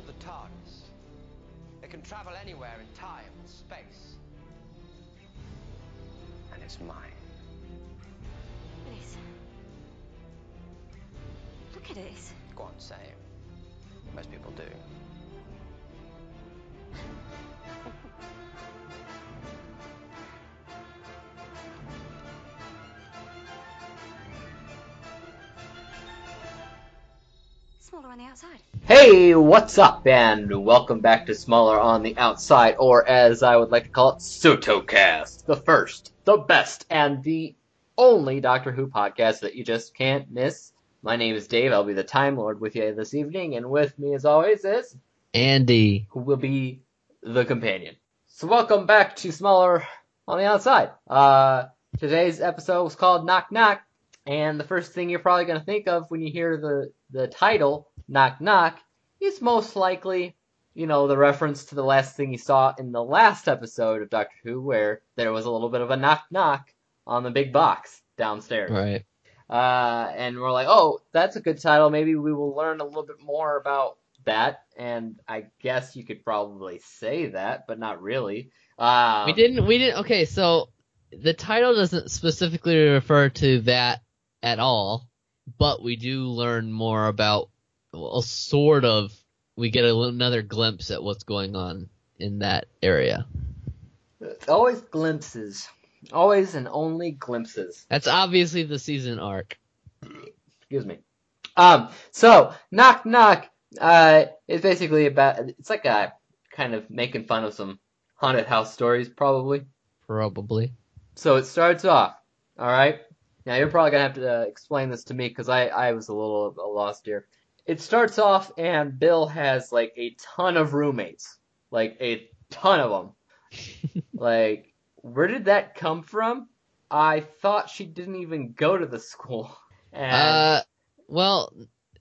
called the TARDIS. It can travel anywhere in time and space. And it's mine. It is. Look at it. It's Go on, say it. Most people do. smaller on the outside. Hey, what's up, and welcome back to Smaller on the Outside, or as I would like to call it, Sotocast, the first, the best, and the only Doctor Who podcast that you just can't miss. My name is Dave, I'll be the Time Lord with you this evening, and with me as always is, Andy. who will be the companion. So welcome back to Smaller on the Outside. Uh, today's episode was called Knock Knock, and the first thing you're probably going to think of when you hear the, the title, Knock Knock, is most likely, you know, the reference to the last thing you saw in the last episode of Doctor Who, where there was a little bit of a knock knock on the big box downstairs. Right. Uh, and we're like, oh, that's a good title. Maybe we will learn a little bit more about that. And I guess you could probably say that, but not really. Um, we didn't. We didn't. Okay, so the title doesn't specifically refer to that at all, but we do learn more about. Well, sort of. We get a, another glimpse at what's going on in that area. It's always glimpses. Always and only glimpses. That's obviously the season arc. Excuse me. Um, so, Knock Knock, uh, is basically about, it's like a kind of making fun of some haunted house stories, probably. Probably. So it starts off, alright? Now you're probably gonna have to uh, explain this to me because I, I was a little lost here. It starts off and Bill has like a ton of roommates. Like a ton of them. like, where did that come from? I thought she didn't even go to the school. And Uh, well,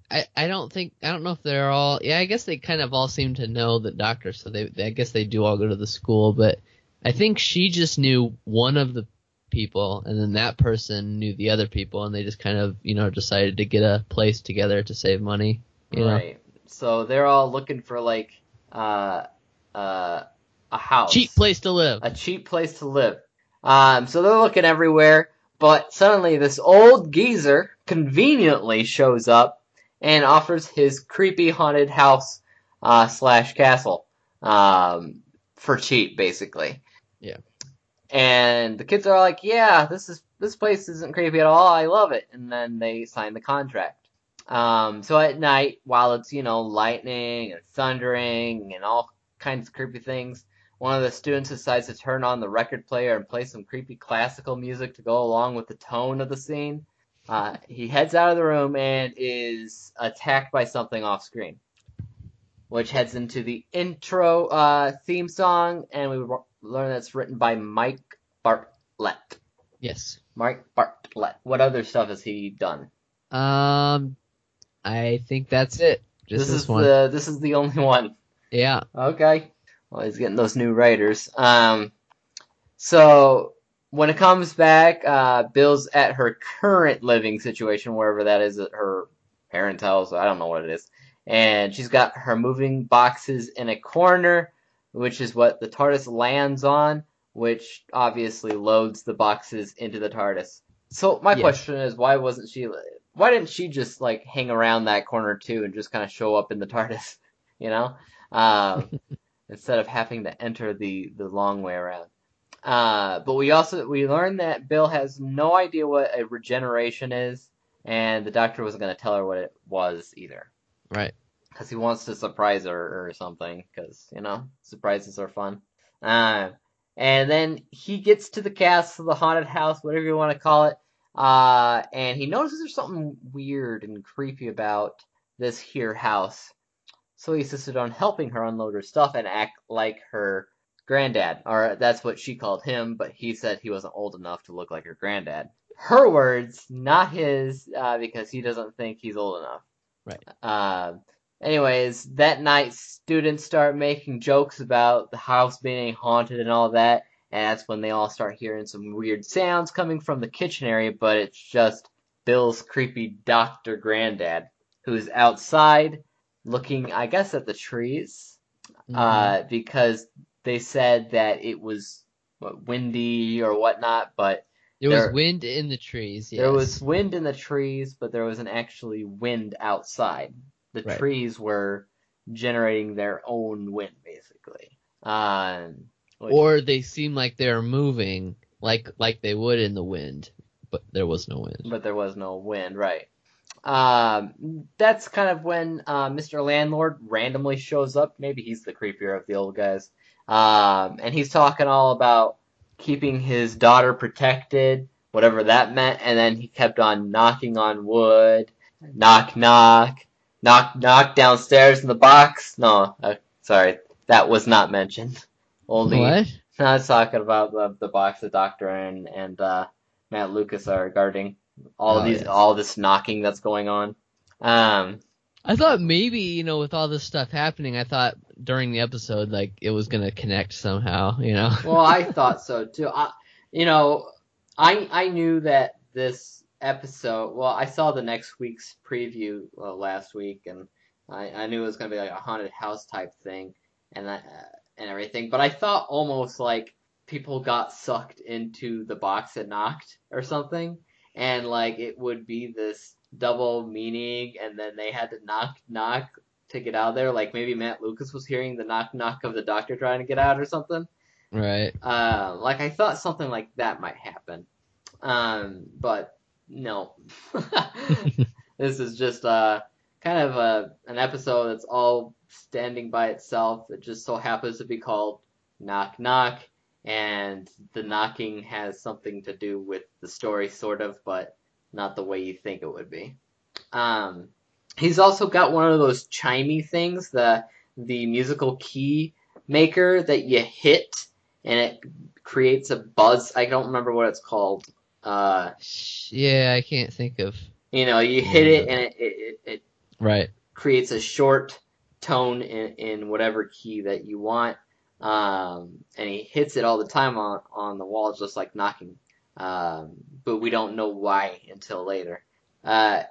I I don't think I don't know if they're all. Yeah, I guess they kind of all seem to know the doctor, so they I guess they do all go to the school. But I think she just knew one of the people, and then that person knew the other people, and they just kind of you know decided to get a place together to save money. You know, right. So they're all looking for like uh uh a house. cheap place to live. a cheap place to live. Um, so they're looking everywhere, but suddenly this old geezer conveniently shows up and offers his creepy haunted house uh, slash castle um, for cheap, basically. Yeah. And the kids are like, "Yeah, this is this place isn't creepy at all. I love it." And then they sign the contract. Um, so at night, while it's you know lightning and thundering and all kinds of creepy things, one of the students decides to turn on the record player and play some creepy classical music to go along with the tone of the scene. Uh, he heads out of the room and is attacked by something off screen, which heads into the intro uh, theme song, and we learn that's written by Mike Bartlett. yes. Mike Bartlett. What other stuff has he done? Um, I think that's it. Just this this, is one. the this is the only one. Yeah. Okay. Well, he's getting those new writers. Um, so when it comes back, uh, Bill's at her current living situation, wherever that is, at her parents' house. I don't know what it is. And she's got her moving boxes in a corner, which is what the TARDIS lands on, which obviously loads the boxes into the TARDIS. So my question is, why wasn't she? Why didn't she just like hang around that corner too and just kind of show up in the TARDIS? You know, um, instead of having to enter the the long way around. Uh, but we also we learned that Bill has no idea what a regeneration is, and the doctor wasn't going to tell her what it was either, Right. Because he wants to surprise her or something. Because you know surprises are fun. Uh, and then he gets to the castle, the haunted house, whatever you want to call it. Uh, and he notices there's something weird and creepy about this here house. So he insisted on helping her unload her stuff and act like her granddad. Or that's what she called him, but he said he wasn't old enough to look like her granddad. Her words, not his, uh, because he doesn't think he's old enough. Right. Uh, anyways, that night, students start making jokes about the house being haunted and all that. And that's when they all start hearing some weird sounds coming from the kitchen area, but it's just Bill's creepy doctor granddad who's outside looking, I guess, at the trees Mhm. uh, because they said that it was what, windy or whatnot, but there was wind in the trees. Yes. there was wind in the trees, but there wasn't actually wind outside. The Right. trees were generating their own wind, basically. Um, which- or they seem like they're moving like like they would in the wind, but there was no wind. but there was no wind, right? Um, that's kind of when uh, Mr. Landlord randomly shows up. Maybe he's the creepier of the old guys. Um, and he's talking all about keeping his daughter protected, whatever that meant. And then he kept on knocking on wood, knock, knock, knock, knock downstairs in the box. No, uh, sorry, that was not mentioned. Only What? I was talking about the, the box the Doctor and and uh, Matt Lucas are guarding. All of Oh, these, yes. all this knocking that's going on. Um, I thought maybe you know with all this stuff happening, I thought during the episode like it was gonna connect somehow. You know. well, I thought so too. I, you know, I I knew that this episode. Well, I saw the next week's preview uh, last week, and I, I knew it was gonna be like a haunted house type thing, and I, uh, and everything. But I thought almost like people got sucked into the box and knocked or something, and like it would be this double meaning, and then they had to knock knock to get out of there. Like maybe Matt Lucas was hearing the knock knock of the doctor trying to get out or something. right. Uh, like I thought something like that might happen. Um, but no. this is just uh kind of a an episode that's all standing by itself. It just so happens to be called Knock Knock, and the knocking has something to do with the story, sort of, but not the way you think it would be. Um, he's also got one of those chimey things, the the musical key maker that you hit and it creates a buzz. I don't remember what it's called. Uh, Yeah, I can't think of. you know, you hit it and it, it, it Right. creates a short tone in, in whatever key that you want. Um, and he hits it all the time on, on the wall, just like knocking. Um, but we don't know why until later. Uh,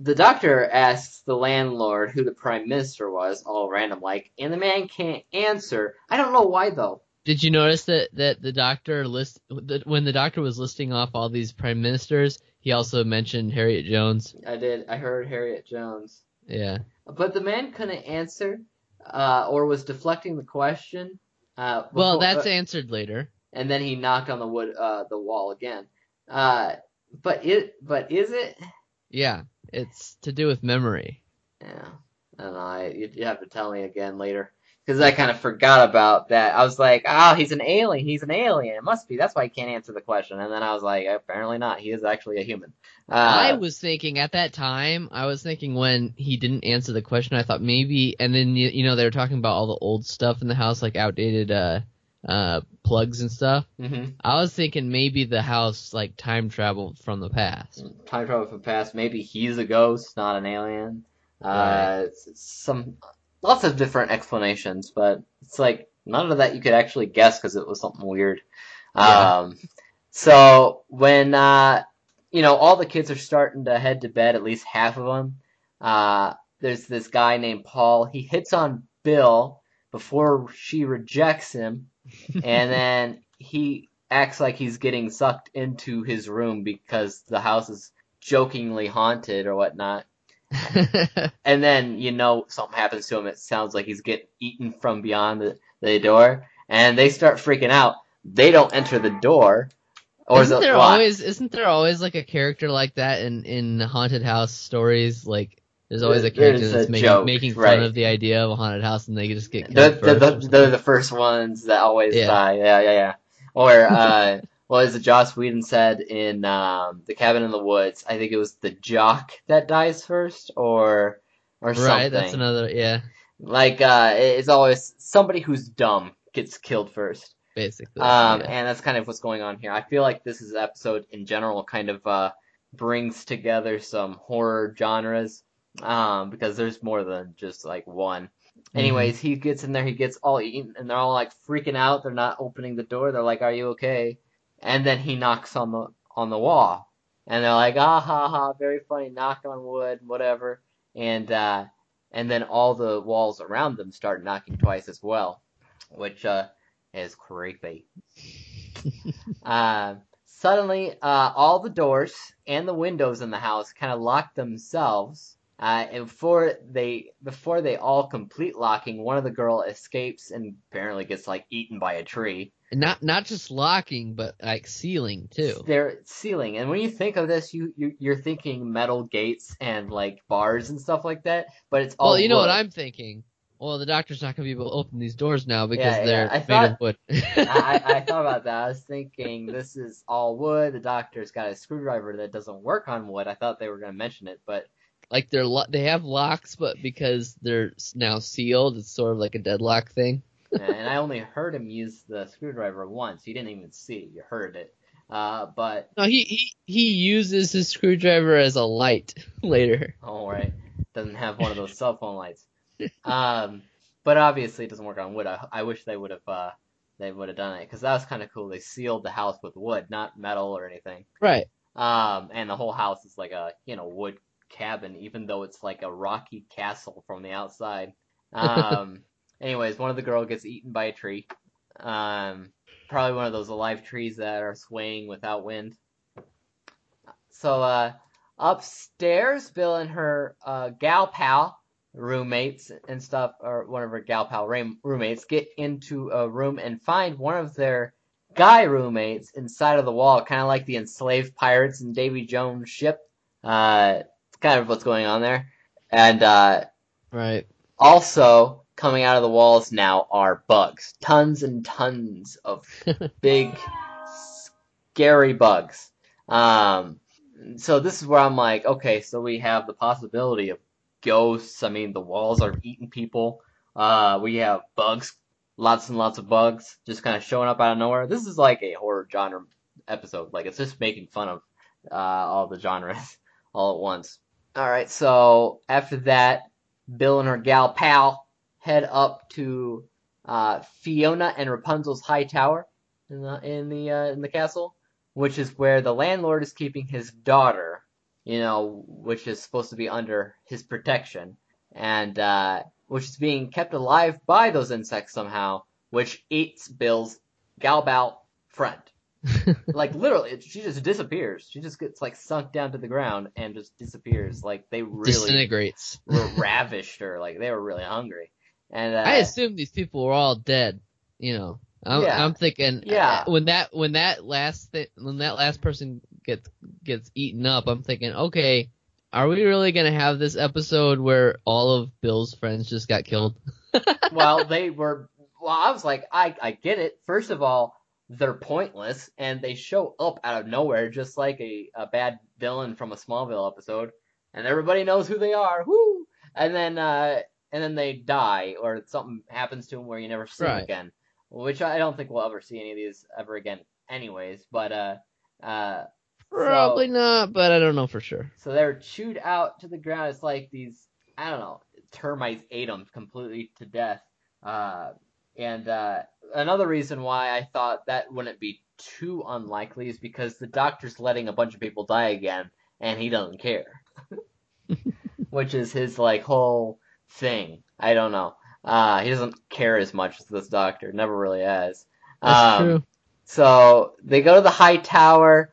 the doctor asks the landlord who the prime minister was, all random like, and the man can't answer. I don't know why though. Did you notice that that the doctor list that when the doctor was listing off all these prime ministers, he also mentioned Harriet Jones. I did. I heard Harriet Jones. Yeah. But the man couldn't answer, uh, or was deflecting the question. Uh, Well, that's uh, answered later. and then he knocked on the wood, uh, the wall again. Uh, but it, but is it? Yeah, it's to do with memory. Yeah, I. I, you, you have to tell me again later because I kind of forgot about that. I was like, oh, he's an alien. He's an alien. It must be. That's why he can't answer the question. And then I was like, apparently not. He is actually a human. Uh, I was thinking at that time, I was thinking when he didn't answer the question, I thought maybe, and then you, you know they were talking about all the old stuff in the house, like outdated uh uh plugs and stuff. mhm. I was thinking maybe the house like time traveled from the past. time travel from the past. Maybe he's a ghost, not an alien. Uh, Right. some lots of different explanations, but it's like none of that you could actually guess because it was something weird. Yeah. Um, so when uh, you know all the kids are starting to head to bed, at least half of them. Uh, there's this guy named Paul. He hits on Bill before she rejects him, and then he acts like he's getting sucked into his room because the house is jokingly haunted or whatnot. And then you know something happens to him. It sounds like he's getting eaten from beyond the, the door, and they start freaking out. They don't enter the door, or is isn't there locked? always isn't there always like a character like that in in haunted house stories? Like there's always a character a that's making joke, making fun right. of the idea of a haunted house and they just get killed they're, first. the, or they're the first ones that always Yeah. die. Yeah, yeah, yeah. Or uh, is it? Joss Whedon said in um, the Cabin in the Woods. I think it was the jock that dies first, or or something. right, that's another yeah, Like uh, it's always somebody who's dumb gets killed first. basically. Um, yeah. and that's kind of what's going on here. I feel like this is episode in general kind of uh, brings together some horror genres um, because there's more than just like one. Mm-hmm. Anyways, he gets in there, he gets all eaten, and they're all like freaking out. They're not opening the door. They're like, "Are you okay?" And then he knocks on the on the wall, and they're like, "Ah ha ha, very funny. Knock on wood, whatever." And uh, and then all the walls around them start knocking twice as well, which uh, is creepy. uh, suddenly, uh, all the doors and the windows in the house kind of lock themselves. Uh, and before they before they all complete locking, one of the girl escapes and apparently gets like eaten by a tree. And not not just locking, but like sealing too. They're sealing, and when you think of this, you, you you're thinking metal gates and like bars and stuff like that. But it's all Well, you know what. I'm thinking. Well, the doctor's not gonna be able to open these doors now because Yeah, yeah, they're I made thought- of wood. I, I thought about that. I was thinking this is all wood. The doctor's got a screwdriver that doesn't work on wood. I thought they were going to mention it, but like they're lo- they have locks, but because they're now sealed, it's sort of like a deadlock thing. and I only heard him use the screwdriver once. You didn't even see it. You heard it. Uh, but No, he he he uses his screwdriver as a light later. all right, doesn't have one of those cell phone lights. Um, but obviously it doesn't work on wood. I, I wish they would have uh they would have done it because that was kind of cool. They sealed the house with wood, not metal or anything. Right. Um, and the whole house is like a you know wood cabin, even though it's like a rocky castle from the outside. Um, anyways, one of the girl gets eaten by a tree. Um, probably one of those alive trees that are swaying without wind. So uh, upstairs, Bill and her uh, gal pal roommates and stuff, or one of her gal pal room- roommates, get into a room and find one of their guy roommates inside of the wall, kind of like the enslaved pirates in Davy Jones' ship. Uh, kind of what's going on there. And uh, Right. also coming out of the walls now are bugs, tons and tons of big, scary bugs. Um, so this is where I'm like, okay, so we have the possibility of ghosts. I mean, the walls are eating people. Uh, we have bugs, lots and lots of bugs, just kind of showing up out of nowhere. This is like a horror genre episode. Like it's just making fun of uh, all the genres all at once. All right, so after that, Bill and her gal pal head up to uh, Fiona and Rapunzel's high tower in the in the uh, in the castle, which is where the landlord is keeping his daughter. You know, which is supposed to be under his protection, and uh, which is being kept alive by those insects somehow, which eats Bill's gal pal friend. like literally, it- she just disappears. She just gets like sunk down to the ground and just disappears. Like they really Disintegrates. were ravished her. Like they were really hungry. And uh, I assume these people were all dead. You know, I'm, Yeah. I'm thinking Yeah. uh, when that when that last thi- when that last person gets gets eaten up, I'm thinking, okay, are we really gonna have this episode where all of Bill's friends just got killed? well, they were. Well, I was like, I I get it. First of all, they're pointless, and they show up out of nowhere, just like a, a bad villain from a Smallville episode, and everybody knows who they are. Whoo! And then uh, and then they die, or something happens to them where you never see them again. Which I don't think we'll ever see any of these ever again, anyways. But uh, uh, Probably So- not, but I don't know for sure. So they're chewed out to the ground. It's like these, I don't know, termites ate them completely to death. Uh, and uh, another reason why I thought that wouldn't be too unlikely is because the doctor's letting a bunch of people die again, and he doesn't care. Which is his like whole thing. I don't know. Uh, he doesn't care as much as this doctor. Never really has. That's Um, true. so they go to the high tower.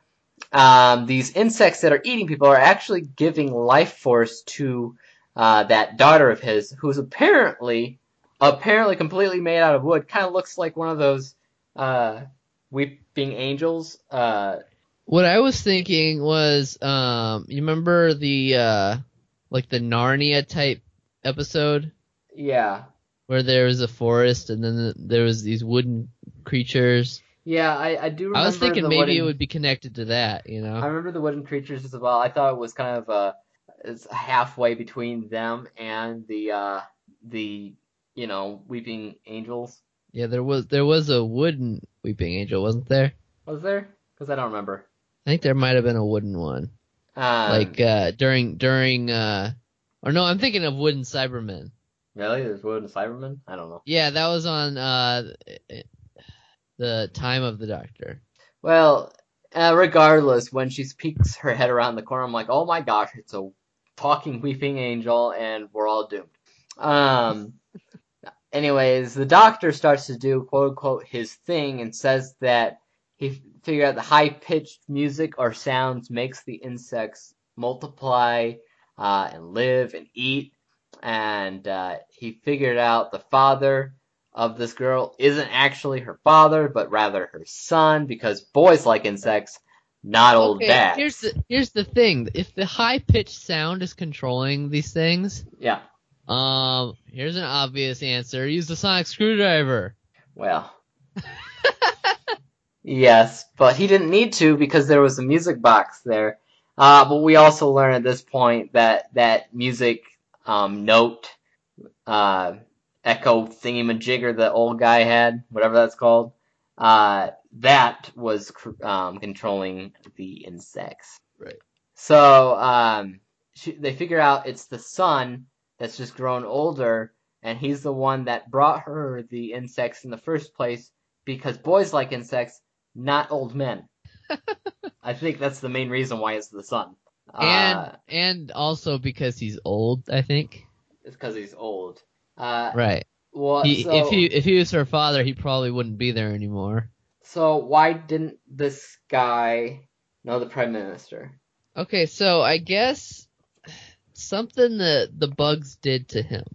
Um, these insects that are eating people are actually giving life force to uh, that daughter of his, who's apparently apparently completely made out of wood. Kind of looks like one of those uh, weeping angels. Uh, What I was thinking was, um, you remember the uh, like the Narnia type episode yeah, where there was a forest and then there was these wooden creatures. yeah. I, I do. Remember I was thinking maybe it would be connected to that, you know? I remember the wooden creatures as well. I thought it was kind of uh, it's halfway between them and the uh, the you know weeping angels. Yeah, there was there was a wooden weeping angel, wasn't there? Was there? Because I don't remember. I think there might have been a wooden one, Um, like uh, during during uh, or no, I'm thinking of wooden Cybermen. really? There's wooden Cybermen? I don't know. Yeah, that was on uh, the time of the Doctor. Well, uh, regardless, when she peeks her head around the corner, I'm like, oh my gosh, it's a talking weeping angel, and we're all doomed. Um. Anyways, the doctor starts to do quote unquote his thing and says that he figured out the high pitched music or sounds makes the insects multiply uh, and live and eat. And uh, he figured out the father of this girl isn't actually her father, but rather her son, because boys like insects, not old okay, dads. here's the here's the thing. If the high pitched sound is controlling these things, Yeah. Um, here's an obvious answer: use the sonic screwdriver. Well. yes, but he didn't need to because there was a music box there. Uh, but we also learn at this point that that music um, note uh, echo thingamajigger the old guy had, whatever that's called, uh, that was cr- um, controlling the insects. Right. So um, she, they figure out it's the son that's just grown older, and he's the one that brought her the insects in the first place because boys like insects, not old men. I think that's the main reason why it's the son. And uh, and also because he's old, I think. it's because he's old. Uh, Right. well, He, so, if he if he was her father, he probably wouldn't be there anymore. so why didn't this guy know the prime minister? Okay, so I guess something that the bugs did to him,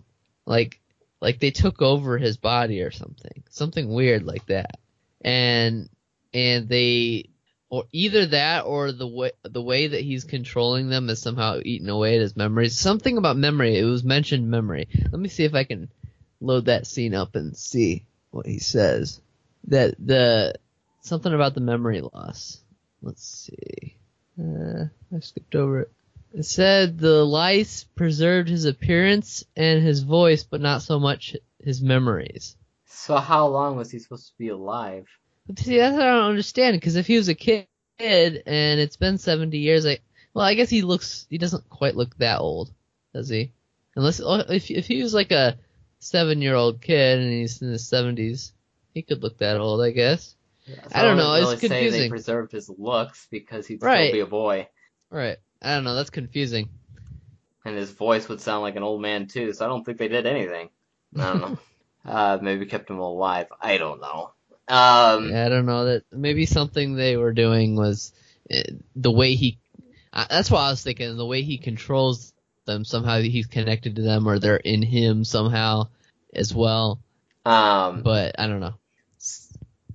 like like they took over his body or something, something weird like that, and and they or either that or the way the way that he's controlling them is somehow eating away at his memories. Something about memory. It was mentioned memory. Let me see if I can load that scene up and see what he says. That the something about the memory loss. Let's see. Uh, I skipped over it. It said the lice preserved his appearance and his voice, but not so much his memories. So how long was he supposed to be alive? But see, that's what I don't understand. Because if he was a kid and it's been 70 years, I well, I guess he looks. He doesn't quite look that old, does he? Unless oh, if if he was like a seven-year-old kid and he's in his 70s, he could look that old, I guess. I don't know, it's Really say they preserved his looks because he'd Right. still be a boy, Right. I don't know. That's confusing. and his voice would sound like an old man too. So I don't think they did anything. I don't know. uh, maybe kept him alive. I don't know. Um, Yeah, I don't know that maybe something they were doing was uh, the way he. Uh, that's what I was thinking. The way he controls them somehow he's connected to them or they're in him somehow as well. um, But I don't know.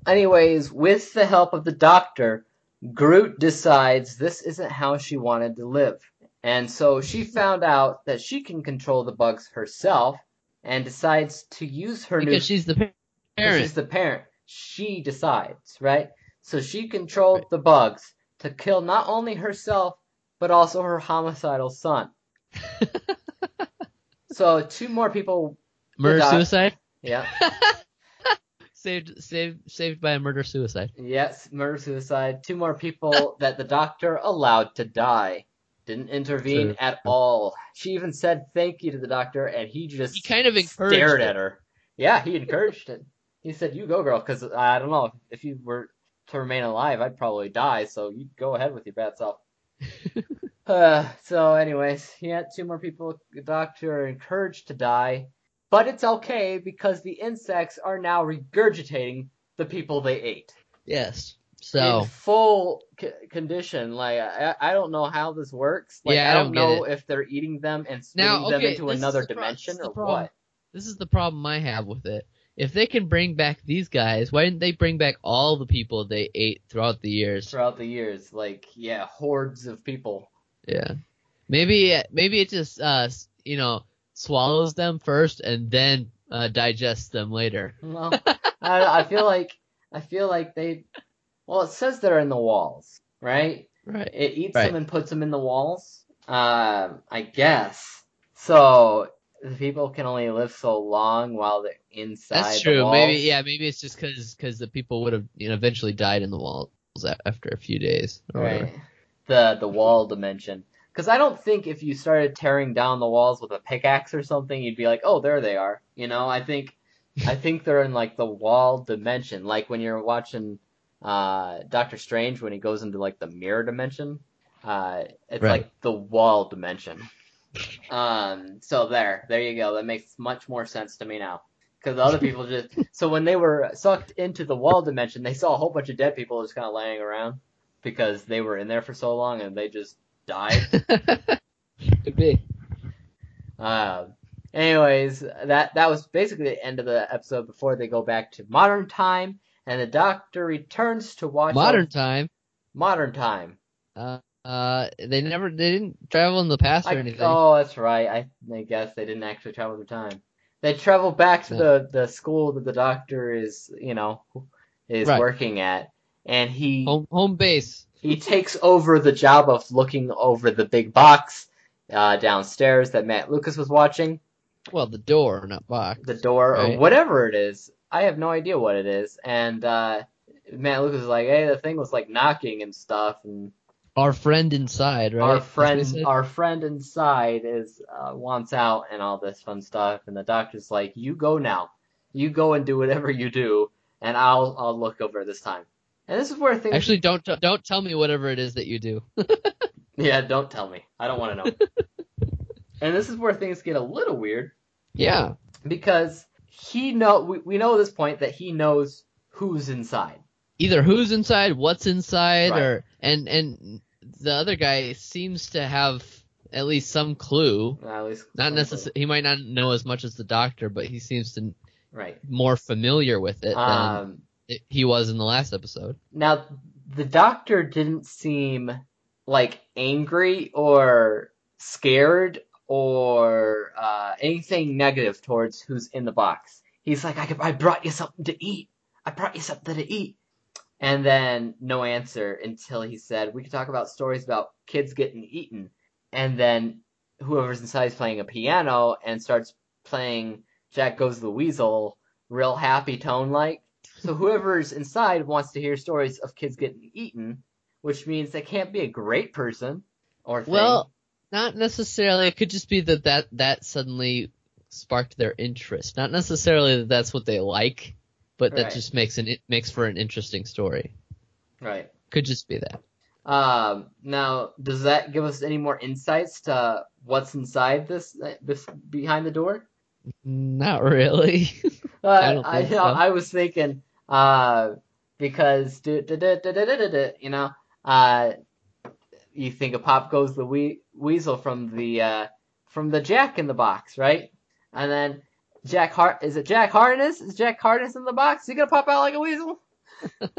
Anyways, with the help of the doctor, Groot decides this isn't how she wanted to live. And so she found out that she can control the bugs herself and decides to use her new Because she's the parent. she's the parent. She decides, right? So she controlled the bugs to kill not only herself but also her homicidal son. so two more people, Murder suicide. yeah, saved saved saved by a murder suicide. yes, murder suicide. Two more people that the doctor allowed to die. Didn't intervene True. at all. She even said thank you to the doctor, and he just He kind of encouraged stared at her. Yeah, he encouraged it. He said, "You go, girl," because I don't know if you were to remain alive, I'd probably die. So you go ahead with your bad self. uh, so, anyways, yeah, two more people. The doctor encouraged to die, but it's okay because the insects are now regurgitating the people they ate Yes. So in full c- condition. Like I, I don't know how this works. Like, Yeah, I I don't, don't get know if they're eating them and spitting Now, them into another the dimension is or problem. what. this is the problem I have with it. If they can bring back these guys, why didn't they bring back all the people they ate throughout the years? throughout the years. Like, yeah, hordes of people. Yeah. Maybe maybe it just uh you know swallows them first and then uh, digests them later. Well, I, I feel like I feel like they. Well, it says they're in the walls, right? Right. It eats Right. them and puts them in the walls. Um, I guess. So the people can only live so long while they're inside. That's the true. walls. Maybe yeah. Maybe it's just because because the people would have you know eventually died in the walls after a few days. Or whatever. Right. The the wall dimension. Because I don't think if you started tearing down the walls with a pickaxe or something, you'd be like, oh, there they are. You know, I think, I think they're in like the wall dimension. Like when you're watching uh, Doctor Strange when he goes into like the mirror dimension. Uh, it's Right. like the wall dimension. Um, so there, there you go. That makes much more sense to me now. Because the other people just so when they were sucked into the wall dimension, they saw a whole bunch of dead people just kind of laying around because they were in there for so long and they just died. Could be. Um, anyways, that that was basically the end of the episode before they go back to modern time, and the Doctor returns to watch Modern time. modern time. Uh, uh, they never, they didn't travel in the past or I- anything. oh, that's right. I, I guess they didn't actually travel through time. They travel back to No. the, the school that the Doctor is, you know, is Right. working at, and he Home, home base. he takes over the job of looking over the big box uh, downstairs that Matt Lucas was watching. Well, the door, not box. the door or whatever it is. I have no idea what it is. And uh, Matt Lucas is like, hey, the thing was like knocking and stuff. And Our friend inside, right? our That's what he friend, our friend inside is uh, wants out and all this fun stuff. And the doctor's like, you go now, you go and do whatever you do, and I'll I'll look over this time. And this is where things Actually, don't t- don't tell me whatever it is that you do. yeah, don't tell me, I don't want to know. and this is where things get a little weird. yeah. because he know we, we know at this point that he knows who's inside. Either who's inside, what's inside, Right. or and and the other guy seems to have at least some clue. At least Not necessarily, he might not know as much as the doctor, but he seems to right. more familiar with it Um, he was in the last episode. now the doctor didn't seem like angry or scared or uh, anything negative towards who's in the box. He's like, I, I brought you something to eat. I brought you something to eat. And then no answer until he said, we could talk about stories about kids getting eaten. And then whoever's inside is playing a piano and starts playing Jack Goes the Weasel, real happy tone like. So whoever's inside wants to hear stories of kids getting eaten, which means they can't be a great person or thing. Well, not necessarily. It could just be that that that suddenly sparked their interest. Not necessarily that that's what they like, but that Right. just makes an it makes for an interesting story. right. Could just be that. Um, now, does that give us any more insights to what's inside this this behind the door? Not really. Uh, I I, so. I was thinking, uh, because you know, uh, you think of Pop Goes the we- Weasel from the uh, from the Jack in the Box, right? And then Jack Hart is it Jack Harkness? Is Jack Harkness in the box? Is he gonna pop out like a weasel?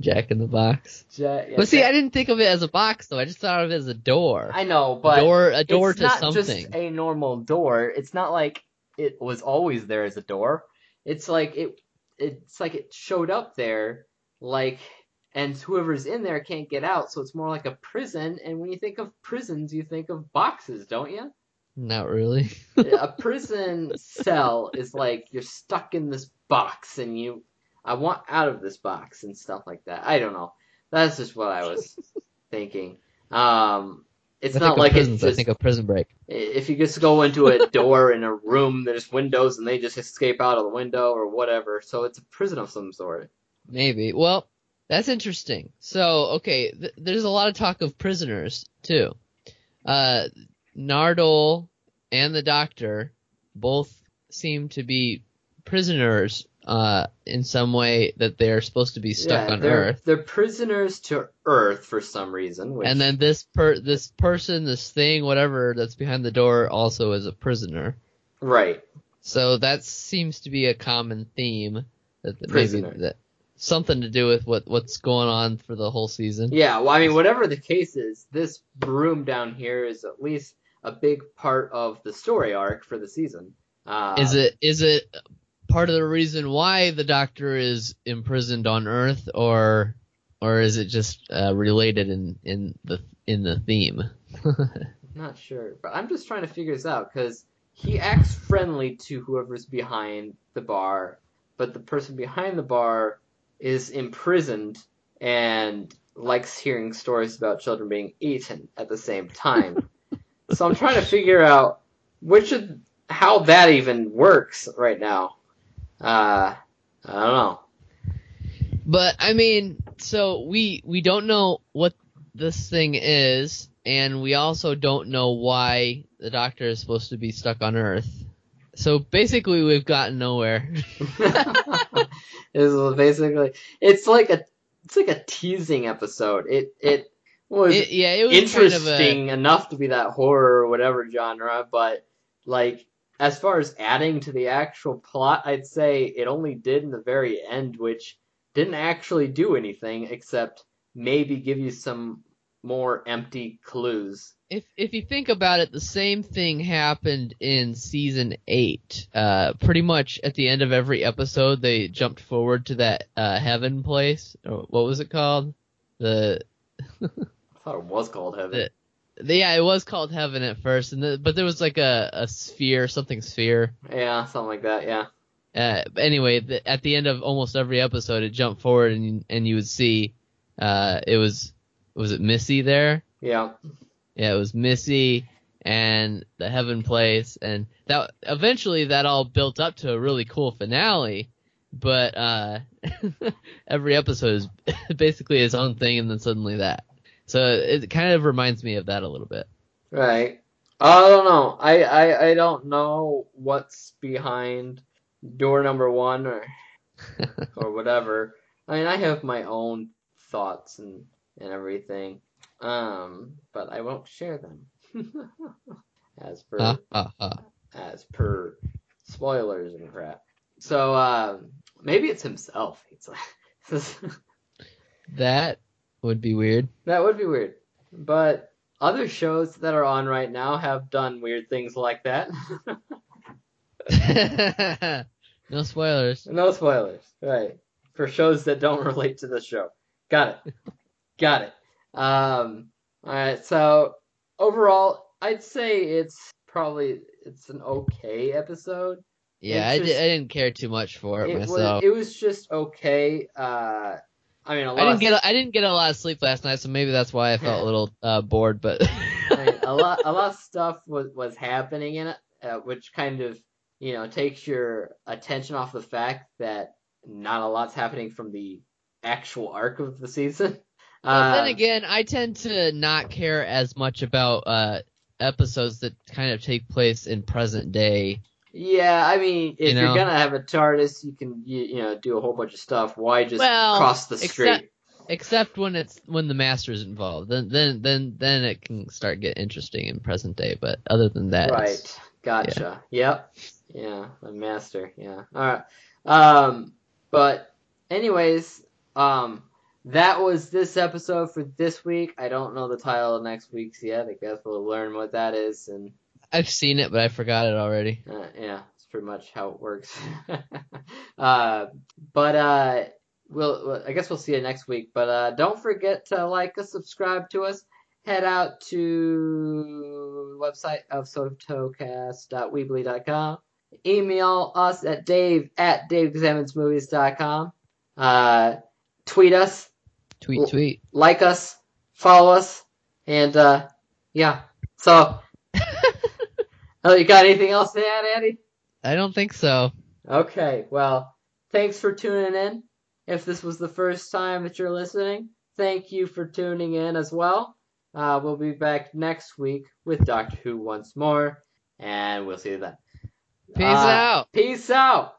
Jack in the box. Jack, yeah, But see, Jack- I didn't think of it as a box though. I just thought of it as a door. I know, but door, a door it's to not something. just a normal door. It's not like it was always there as a door. It's like it it's like it showed up there like and whoever's in there can't get out, so it's more like a prison and when you think of prisons, you think of boxes, don't you? Not really. a prison cell is like you're stuck in this box and you I want out of this box and stuff like that. I don't know. That's just what I was thinking. Um it's I not like prisons. it's I think of Prison Break. if you just go into a door in a room, there's windows and they just escape out of the window or whatever. So it's a prison of some sort. Maybe. Well, that's interesting. So, okay, th- there's a lot of talk of prisoners too. Uh, Nardole and the Doctor both seem to be prisoners uh, in some way that they're supposed to be stuck yeah, on they're, Earth. They're prisoners to Earth for some reason. Which, And then this per this person, this thing, whatever that's behind the door, also is a prisoner. right, So that seems to be a common theme that that Prisoner. maybe that something to do with what what's going on for the whole season. yeah. Well, I mean, whatever the case is, this room down here is at least a big part of the story arc for the season. Uh, Is it is it part of the reason why the Doctor is imprisoned on Earth, or or is it just uh, related in in the in the theme? Not sure, but I'm just trying to figure this out because he acts friendly to whoever's behind the bar, but the person behind the bar is imprisoned and likes hearing stories about children being eaten at the same time. so I'm trying to figure out which of how that even works right now. Uh, I don't know. But I mean, so we we don't know what this thing is, and we also don't know why the Doctor is supposed to be stuck on Earth. So basically, we've gotten nowhere. is basically it's like a it's like a teasing episode. It it was It- yeah, it was interesting kind of enough to be that horror or whatever genre, but like as far as adding to the actual plot, I'd say it only did in the very end, which didn't actually do anything except maybe give you some more empty clues. If if you think about it, the same thing happened in season eight. Uh, pretty much at the end of every episode, they jumped forward to that uh, heaven place. Or what was it called? The I thought it was called Heaven. The- yeah, it was called heaven at first, and the, but there was like a, a sphere, something sphere. Yeah, something like that. Yeah. Uh, anyway, the, at the end of almost every episode, it jumped forward, and and you would see, uh, it was was it Missy there? Yeah. Yeah, it was Missy and the Heaven Place, and that eventually that all built up to a really cool finale. But uh, every episode is basically its own thing, and then suddenly that. So it kind of reminds me of that a little bit. Right. I don't know. I, I, I don't know what's behind door number one or or whatever. I mean, I have my own thoughts and and everything, um, but I won't share them. as per Ha, ha, ha. as per spoilers and crap. So um, maybe it's himself. It's like That would be weird. that would be weird, but. Other shows that are on right now have done weird things like that. no spoilers. No spoilers, right? For shows that don't relate to the show. Got it. Got it. Um, all right. So overall, I'd say it's probably it's an okay episode. Yeah, I, just- di- I didn't care too much for it, It was myself. it was just okay. Uh, I mean, a lot I didn't get a, I didn't get a lot of sleep last night, so maybe that's why I felt a little uh, bored. But I mean, a lot a lot of stuff was was happening in it, uh, which kind of you know takes your attention off the fact that not a lot's happening from the actual arc of the season. But then Um, again, I tend to not care as much about uh, episodes that kind of take place in present day. Yeah, I mean, if You you are know? gonna have a TARDIS, you can you, you know do a whole bunch of stuff. Why just Well, cross the except- street? Except when it's when the master's involved, then then then then it can start get interesting in present day. But other than that, Right. Gotcha. Yep. Yeah, the master. Yeah. All right. Um, but anyways, um, that was this episode for this week. I don't know the title of next week's yet. I guess we'll learn what that is, and I've seen it, but I forgot it already. uh, yeah, it's pretty much how it works. uh, but uh, we'll, I guess we'll see you next week. But uh, don't forget to like us, subscribe to us. Head out to the website of sotocast.weebly.com. Email us at dave at daveexaminesmovies.com. Uh, tweet us, Tweet, tweet. like us, follow us, and uh, yeah. So, oh, you got anything else to add, Andy? I don't think so. Okay, well, thanks for tuning in. If this was the first time that you're listening, thank you for tuning in as well. Uh, we'll be back next week with Doctor Who once more, and we'll see you then. Peace Uh, out. Peace out.